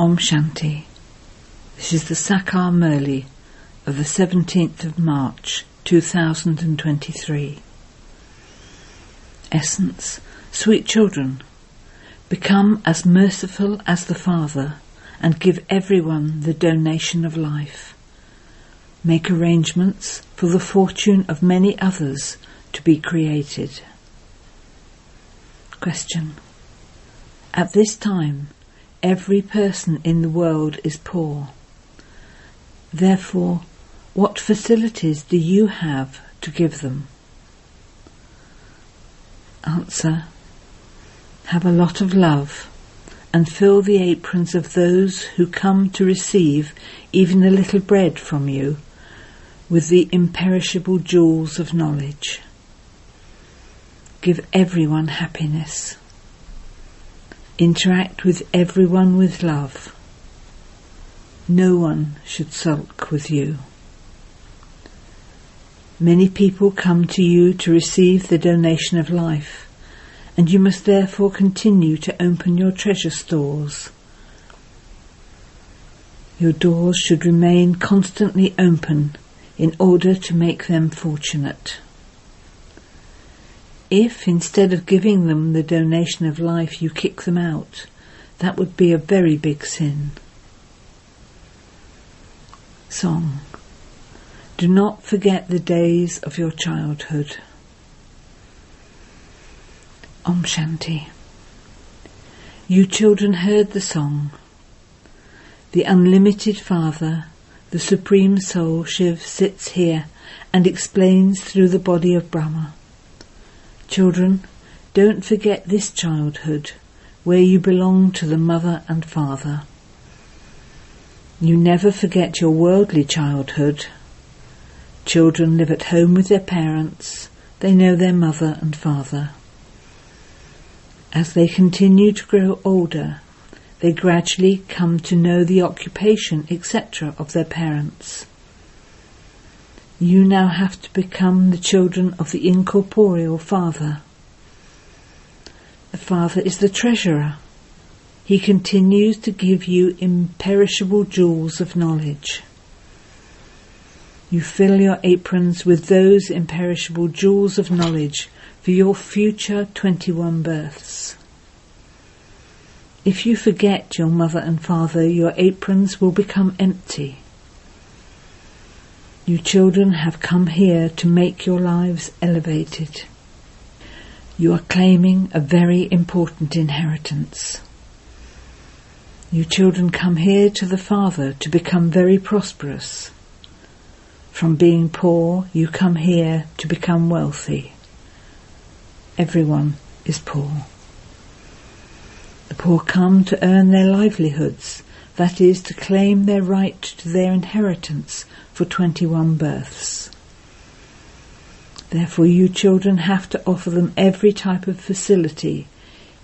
Om Shanti. This is the Sakar Murli of the 17th of March 2023. Essence, sweet children, become as merciful as the Father and give everyone the donation of life. Make arrangements for the fortune of many others to be created. Question. At this time, every person in the world is poor. Therefore, what facilities do you have to give them? Answer. Have a lot of love and fill the aprons of those who come to receive even a little bread from you with the imperishable jewels of knowledge. Give everyone happiness. Interact with everyone with love. No one should sulk with you. Many people come to you to receive the donation of life, and you must therefore continue to open your treasure stores. Your doors should remain constantly open in order to make them fortunate. If instead of giving them the donation of life you kick them out, that would be a very big sin. Song. Do not forget the days of your childhood. Om Shanti. You children heard the song. The unlimited Father the Supreme Soul Shiv sits here and explains through the body of Brahma. Children, don't forget this childhood where you belong to the mother and father. You never forget your worldly childhood. Children live at home with their parents. They know their mother and father. As they continue to grow older, they gradually come to know the occupation, etc., of their parents. You now have to become the children of the incorporeal Father. The Father is the treasurer. He continues to give you imperishable jewels of knowledge. You fill your aprons with those imperishable jewels of knowledge for your future 21 births. If you forget your mother and father, your aprons will become empty. You children have come here to make your lives elevated. You are claiming a very important inheritance. You children come here to the Father to become very prosperous. From being poor, you come here to become wealthy. Everyone is poor. The poor come to earn their livelihoods, that is, to claim their right to their inheritance for 21 births. Therefore, you children have to offer them every type of facility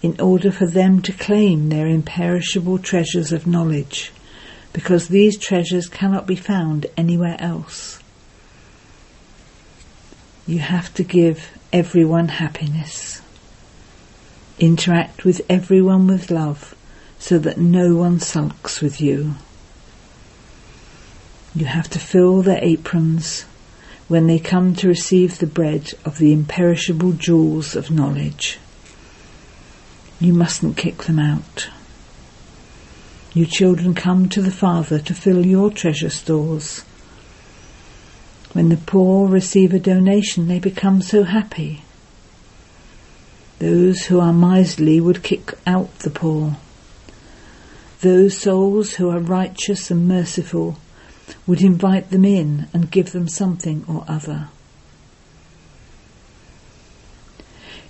in order for them to claim their imperishable treasures of knowledge, because these treasures cannot be found anywhere else. You have to give everyone happiness. Interact with everyone with love so that no one sulks with you. You have to fill their aprons when they come to receive the bread of the imperishable jewels of knowledge. You mustn't kick them out. You children come to the Father to fill your treasure stores. When the poor receive a donation, they become so happy. Those who are miserly would kick out the poor. Those souls who are righteous and merciful would invite them in and give them something or other.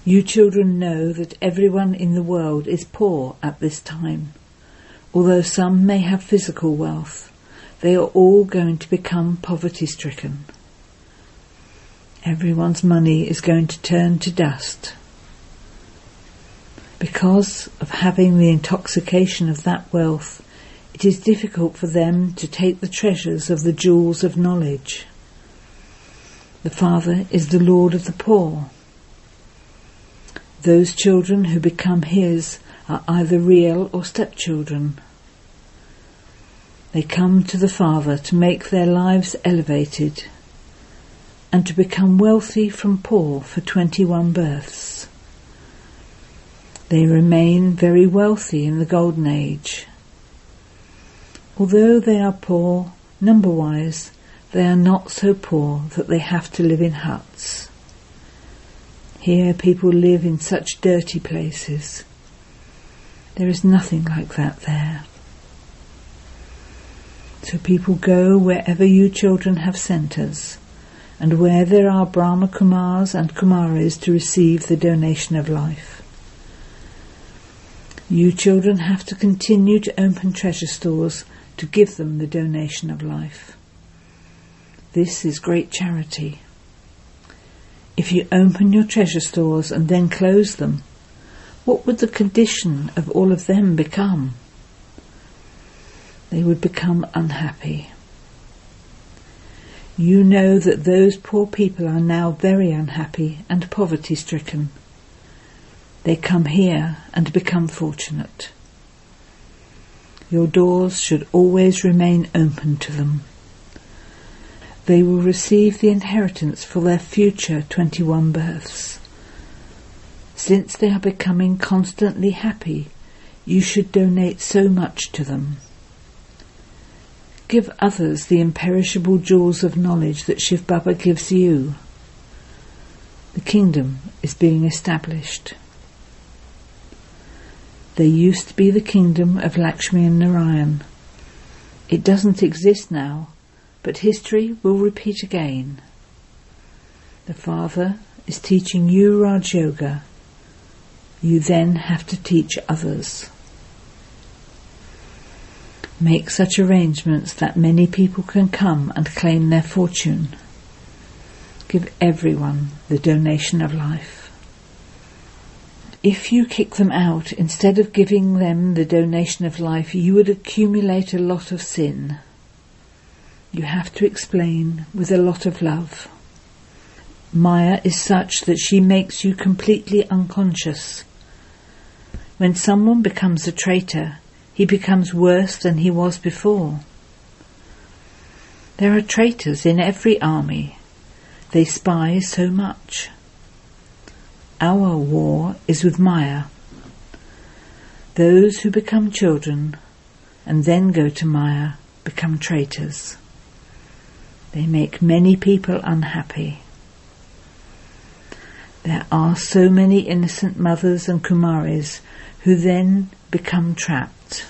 You children know that everyone in the world is poor at this time. Although some may have physical wealth, they are all going to become poverty stricken. Everyone's money is going to turn to dust because of having the intoxication of that wealth, it is difficult for them to take the treasures of the jewels of knowledge. The Father is the Lord of the poor. Those children who become His are either real or stepchildren. They come to the Father to make their lives elevated and to become wealthy from poor for 21 births. They remain very wealthy in the Golden Age. Although they are poor number-wise, they are not so poor that they have to live in huts. Here people live in such dirty places. There is nothing like that there. So people go wherever you children have centres, and where there are Brahma Kumars and Kumaris to receive the donation of life. You children have to continue to open treasure stores to give them the donation of life. This is great charity. If you open your treasure stores and then close them, what would the condition of all of them become? They would become unhappy. You know that those poor people are now very unhappy and poverty stricken. They come here and become fortunate. Your doors should always remain open to them. They will receive the inheritance for their future 21 births. Since they are becoming constantly happy, you should donate so much to them. Give others the imperishable jewels of knowledge that Shiv Baba gives you. The kingdom is being established. There used to be the kingdom of Lakshmi and Narayan. It doesn't exist now, but history will repeat again. The Father is teaching you Raj Yoga. You then have to teach others. Make such arrangements that many people can come and claim their fortune. Give everyone the donation of life. If you kick them out instead of giving them the donation of life, you would accumulate a lot of sin. You have to explain with a lot of love. Maya is such that she makes you completely unconscious. When someone becomes a traitor, he becomes worse than he was before. There are traitors in every army. They spy so much. Our war is with Maya. Those who become children and then go to Maya become traitors. They make many people unhappy. There are so many innocent mothers and Kumaris who then become trapped.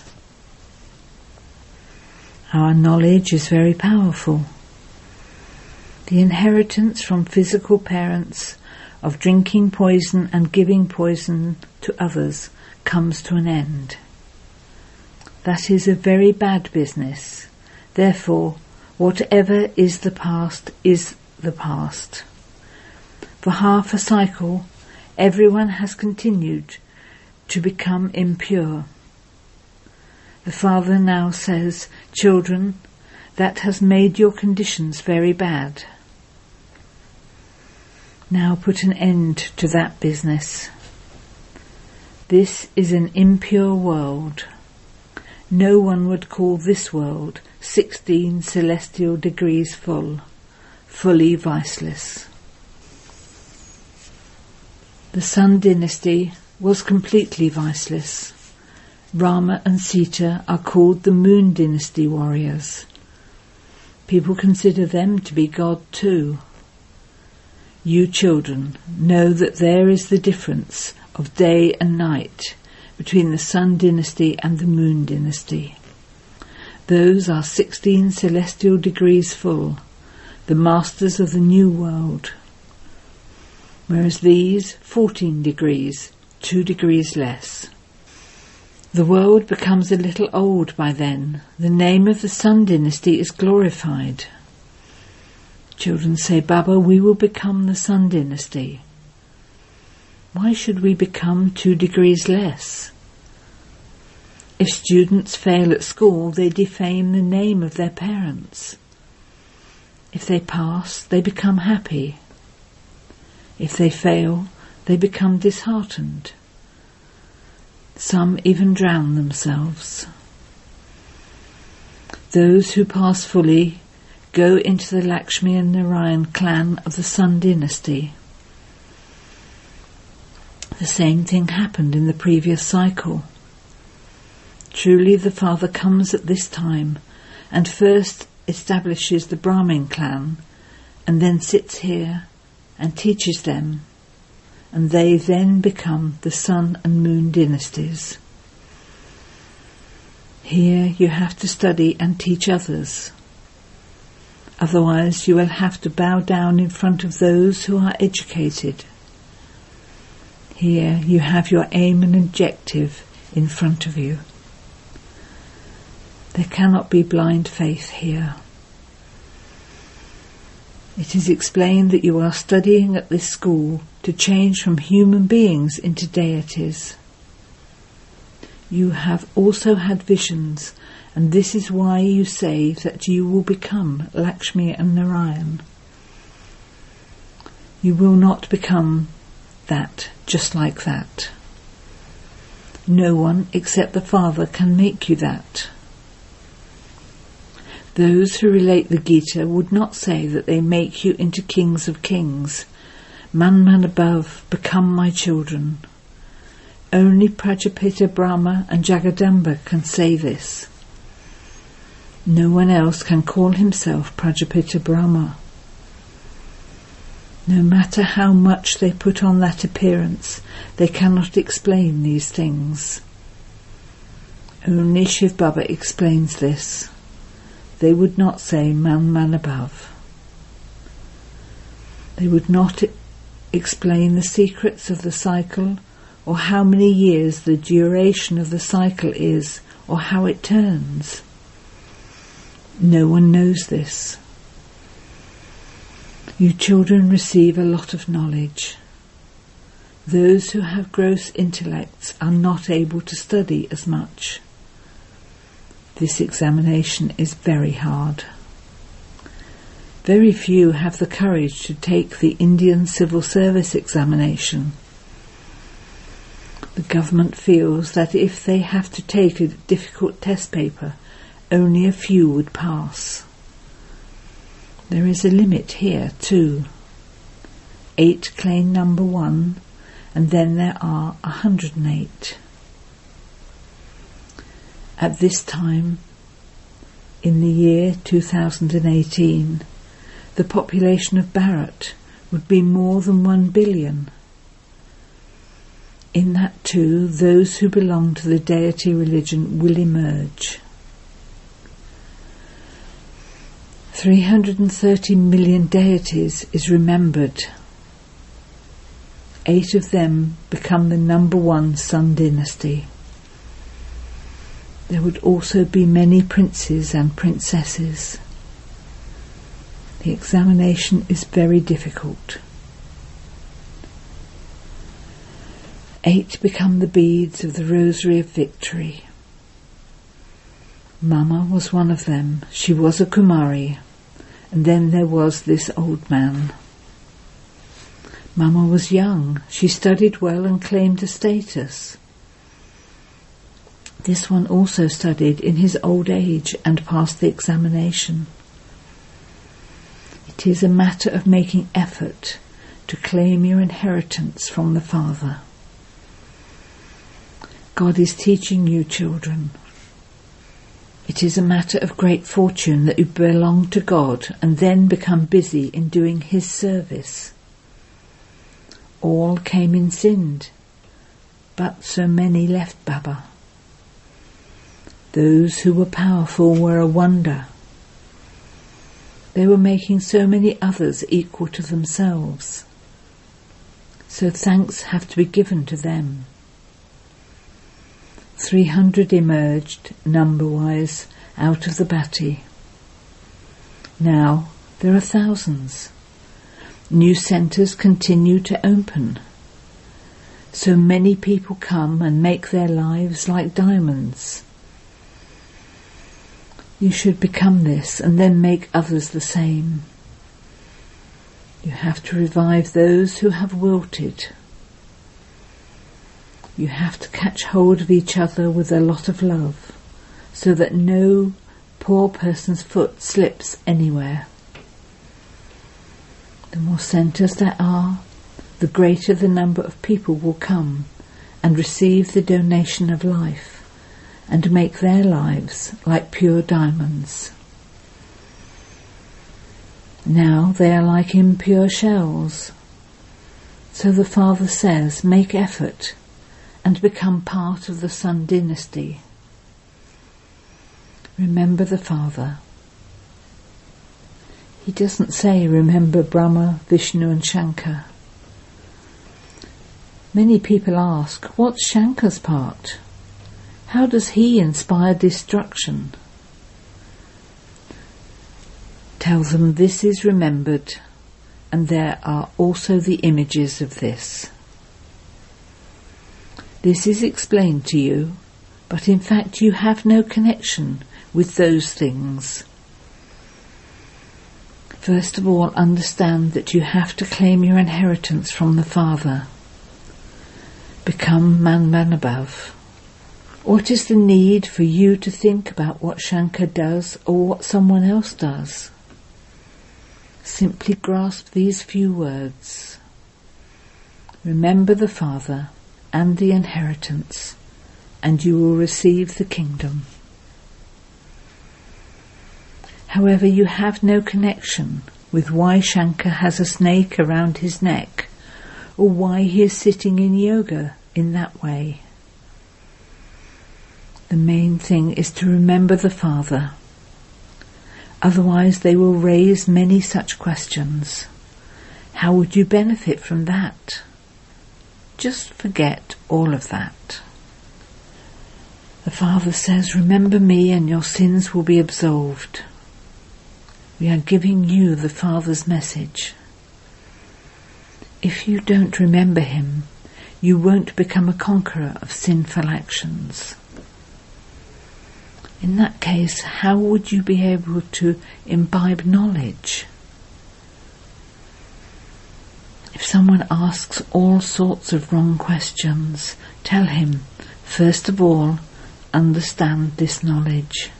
Our knowledge is very powerful. The inheritance from physical parents of drinking poison and giving poison to others comes to an end. That is a very bad business. Therefore, whatever is the past is the past. For half a cycle, everyone has continued to become impure. The Father now says, Children, that has made your conditions very bad. Now put an end to that business. This is an impure world. No one would call this world 16 celestial degrees full, fully viceless. The Sun dynasty was completely viceless. Rama and Sita are called the Moon dynasty warriors. People consider them to be God too. You children know that there is the difference of day and night between the Sun dynasty and the Moon dynasty. Those are 16 celestial degrees full, the masters of the new world. Whereas these, 14 degrees, 2 degrees less. The world becomes a little old by then. The name of the Sun dynasty is glorified. Children say, Baba, we will become the Sun dynasty. Why should we become two degrees less? If students fail at school, they defame the name of their parents. If they pass, they become happy. If they fail, they become disheartened. Some even drown themselves. Those who pass fully go into the Lakshmi and Narayan clan of the Sun dynasty. The same thing happened in the previous cycle. Truly the father comes at this time and first establishes the Brahmin clan and then sits here and teaches them and they then become the sun and moon dynasties. Here you have to study and teach others. Otherwise you will have to bow down in front of those who are educated. Here you have your aim and objective in front of you. There cannot be blind faith here. It is explained that you are studying at this school to change from human beings into deities. You have also had visions, and this is why you say that you will become Lakshmi and Narayan. You will not become that just like that. No one except the Father can make you that. Those who relate the Gita would not say that they make you into kings of kings. Manmanabhav, become my children. Only Prajapita Brahma and Jagadamba can say this. No one else can call himself Prajapita Brahma. No matter how much they put on that appearance, they cannot explain these things. Only Shiv Baba explains this they would not say Manmanabhav. They would not explain the secrets of the cycle or how many years the duration of the cycle is or how it turns. No one knows this. You children receive a lot of knowledge. Those who have gross intellects are not able to study as much. This examination is very hard. Very few have the courage to take the Indian Civil Service examination. The government feels that if they have to take a difficult test paper, only a few would pass. There is a limit here too. Eight claim number one, and then there are 108. At this time, in the year 2018, the population of Bharat would be more than one billion. In that too, those who belong to the deity religion will emerge. 330 million deities is remembered. Eight of them become the number one Sun dynasty. There would also be many princes and princesses. The examination is very difficult. Eight become the beads of the Rosary of Victory. Mama was one of them. She was a Kumari. And then there was this old man. Mama was young. She studied well and claimed a status. This one also studied in his old age and passed the examination. It is a matter of making effort to claim your inheritance from the Father. God is teaching you, children. It is a matter of great fortune that you belong to God and then become busy in doing His service. All came in Sindh, but so many left Baba. Those who were powerful were a wonder. They were making so many others equal to themselves. So thanks have to be given to them. 300 emerged, number-wise, out of the bhatthi. Now there are thousands. New centres continue to open. So many people come and make their lives like diamonds. You should become this and then make others the same. You have to revive those who have wilted. You have to catch hold of each other with a lot of love so that no poor person's foot slips anywhere. The more centres there are, the greater the number of people will come and receive the donation of life and make their lives like pure diamonds. Now they are like impure shells. So the Father says, make effort and become part of the Sun dynasty. Remember the Father he doesn't say, remember Brahma, Vishnu and Shankar. Many people ask, what's Shankar's part? How does he inspire destruction? Tell them this is remembered and there are also the images of this. This is explained to you, but in fact you have no connection with those things. First of all, understand that you have to claim your inheritance from the Father. Become Manmanabhav. What is the need for you to think about what Shankar does or what someone else does? Simply grasp these few words. Remember the Father and the inheritance, and you will receive the kingdom. However, you have no connection with why Shankar has a snake around his neck or why he is sitting in yoga in that way. The main thing is to remember the Father. Otherwise they will raise many such questions. How would you benefit from that? Just forget all of that. The Father says, remember me and your sins will be absolved. We are giving you the Father's message. If you don't remember Him, you won't become a conqueror of sinful actions. In that case, how would you be able to imbibe knowledge? If someone asks all sorts of wrong questions, tell him, first of all, understand this knowledge.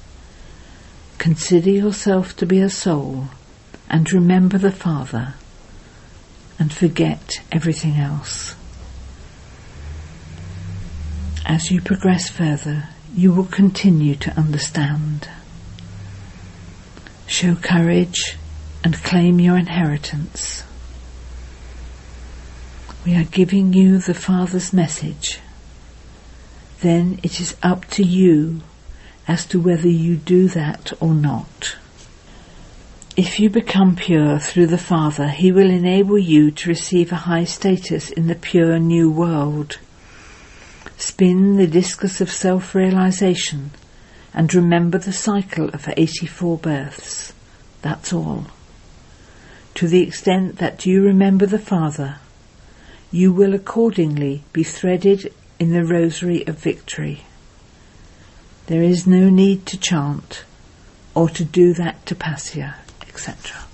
Consider yourself to be a soul and remember the Father and forget everything else. As you progress further, you will continue to understand. Show courage and claim your inheritance. We are giving you the Father's message. Then it is up to you as to whether you do that or not. If you become pure through the Father, He will enable you to receive a high status in the pure new world. Spin the discus of self-realization and remember the cycle of 84 births. That's all. To the extent that you remember the Father, you will accordingly be threaded in the rosary of victory. There is no need to chant or to do that tapasya, etc.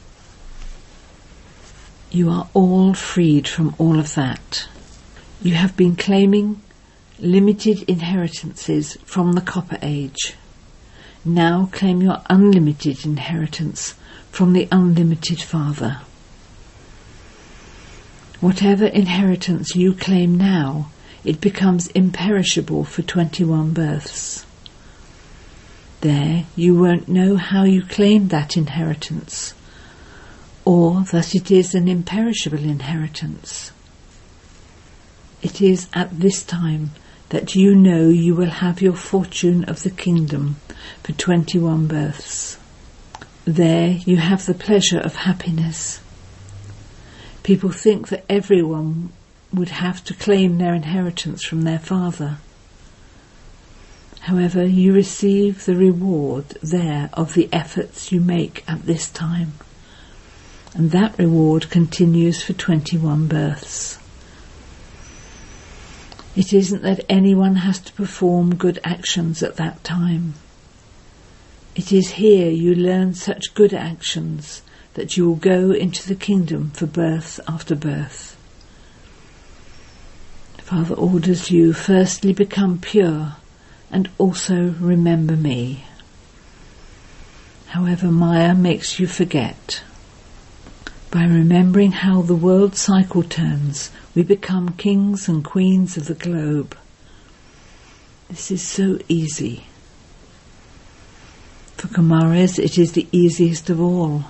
You are all freed from all of that. You have been claiming limited inheritances from the Copper Age. Now claim your unlimited inheritance from the unlimited Father. Whatever inheritance you claim now, it becomes imperishable for 21 births. There you won't know how you claim that inheritance, or that it is an imperishable inheritance. It is at this time that you know you will have your fortune of the kingdom for 21 births. There you have the pleasure of happiness. People think that everyone would have to claim their inheritance from their father. However, you receive the reward there of the efforts you make at this time. And that reward continues for 21 births. It isn't that anyone has to perform good actions at that time. It is here you learn such good actions that you will go into the kingdom for birth after birth. Father orders you firstly become pure and also remember me. However, Maya makes you forget. By remembering how the world cycle turns, we become kings and queens of the globe. This is so easy. For Kumaris, it is the easiest of all.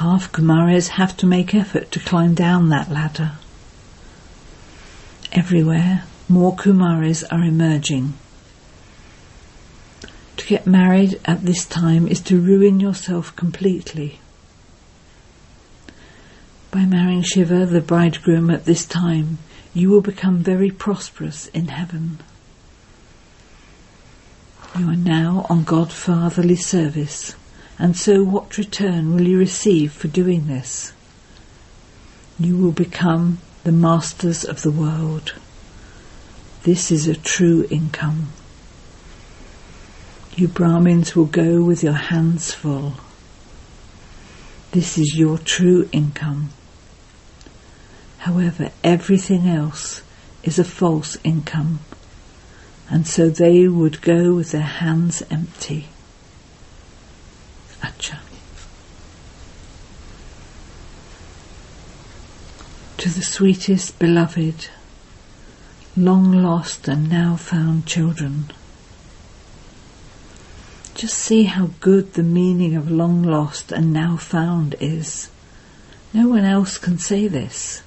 Half Kumaris have to make effort to climb down that ladder. Everywhere, more Kumaris are emerging. To get married at this time is to ruin yourself completely. By marrying Shiva, the bridegroom, at this time, you will become very prosperous in heaven. You are now on Godfatherly service, and so what return will you receive for doing this? You will become the masters of the world. This is a true income. You Brahmins will go with your hands full. This is your true income. However, everything else is a false income, and so they would go with their hands empty. Acha. To the sweetest beloved, long lost and now found children. Just see how good the meaning of long lost and now found is. No one else can say this.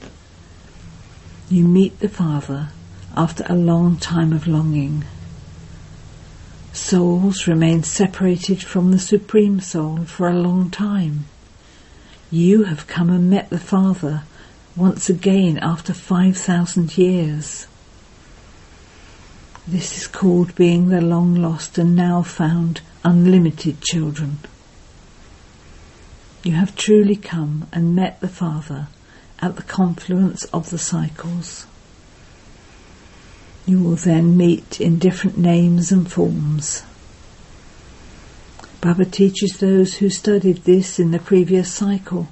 You meet the Father after a long time of longing. Souls remain separated from the Supreme Soul for a long time. You have come and met the Father once again after 5,000 years. This is called being the long lost and now found unlimited children. You have truly come and met the Father at the confluence of the cycles. You will then meet in different names and forms. Baba teaches those who studied this in the previous cycle,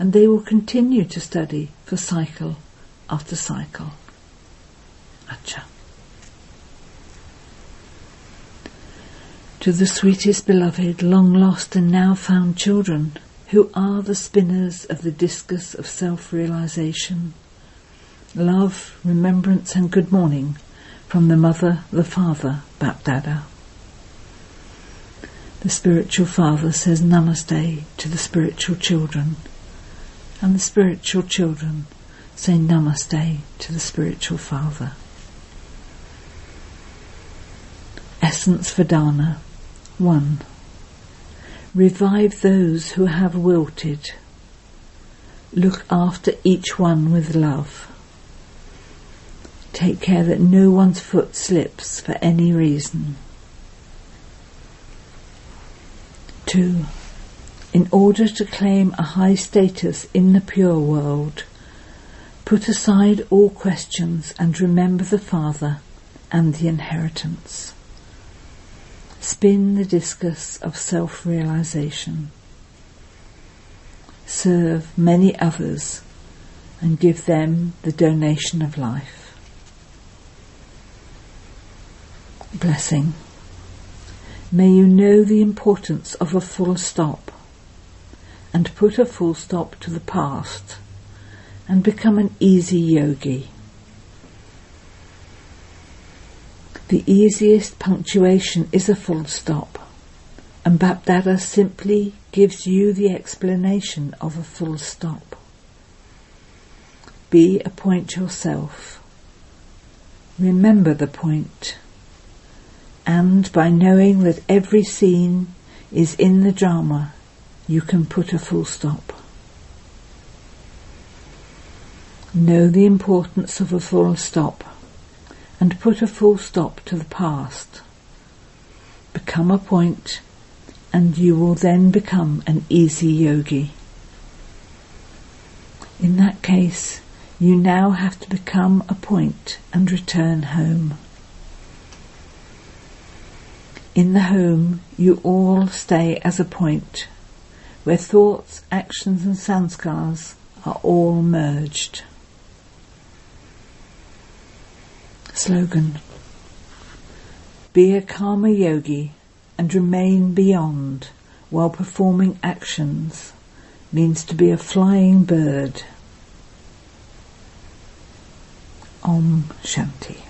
and they will continue to study for cycle after cycle. Acha. To the sweetest beloved, long lost and now found children, who are the spinners of the discus of self-realization. Love, remembrance and good morning from the Mother, the Father, Bapdada. The spiritual father says namaste to the spiritual children and the spiritual children say namaste to the spiritual father. Essence for Dharna 1. Revive those who have wilted. Look after each one with love. Take care that no one's foot slips for any reason. 2. In order to claim a high status in the pure world, put aside all questions and remember the Father and the inheritance. Spin the discus of self-realization. Serve many others and give them the donation of life. Blessing. May you know the importance of a full stop and put a full stop to the past and become an easy yogi. The easiest punctuation is a full stop, and Bapdada simply gives you the explanation of a full stop. Be a point yourself. Remember the point. And by knowing that every scene is in the drama, you can put a full stop. Know the importance of a full stop and put a full stop to the past. Become a point and you will then become an easy yogi. In that case, you now have to become a point and return home. In the home, you all stay as a point, where thoughts, actions and sanskars are all merged. Slogan Be a karma yogi and remain beyond while performing actions means to be a flying bird. Om Shanti.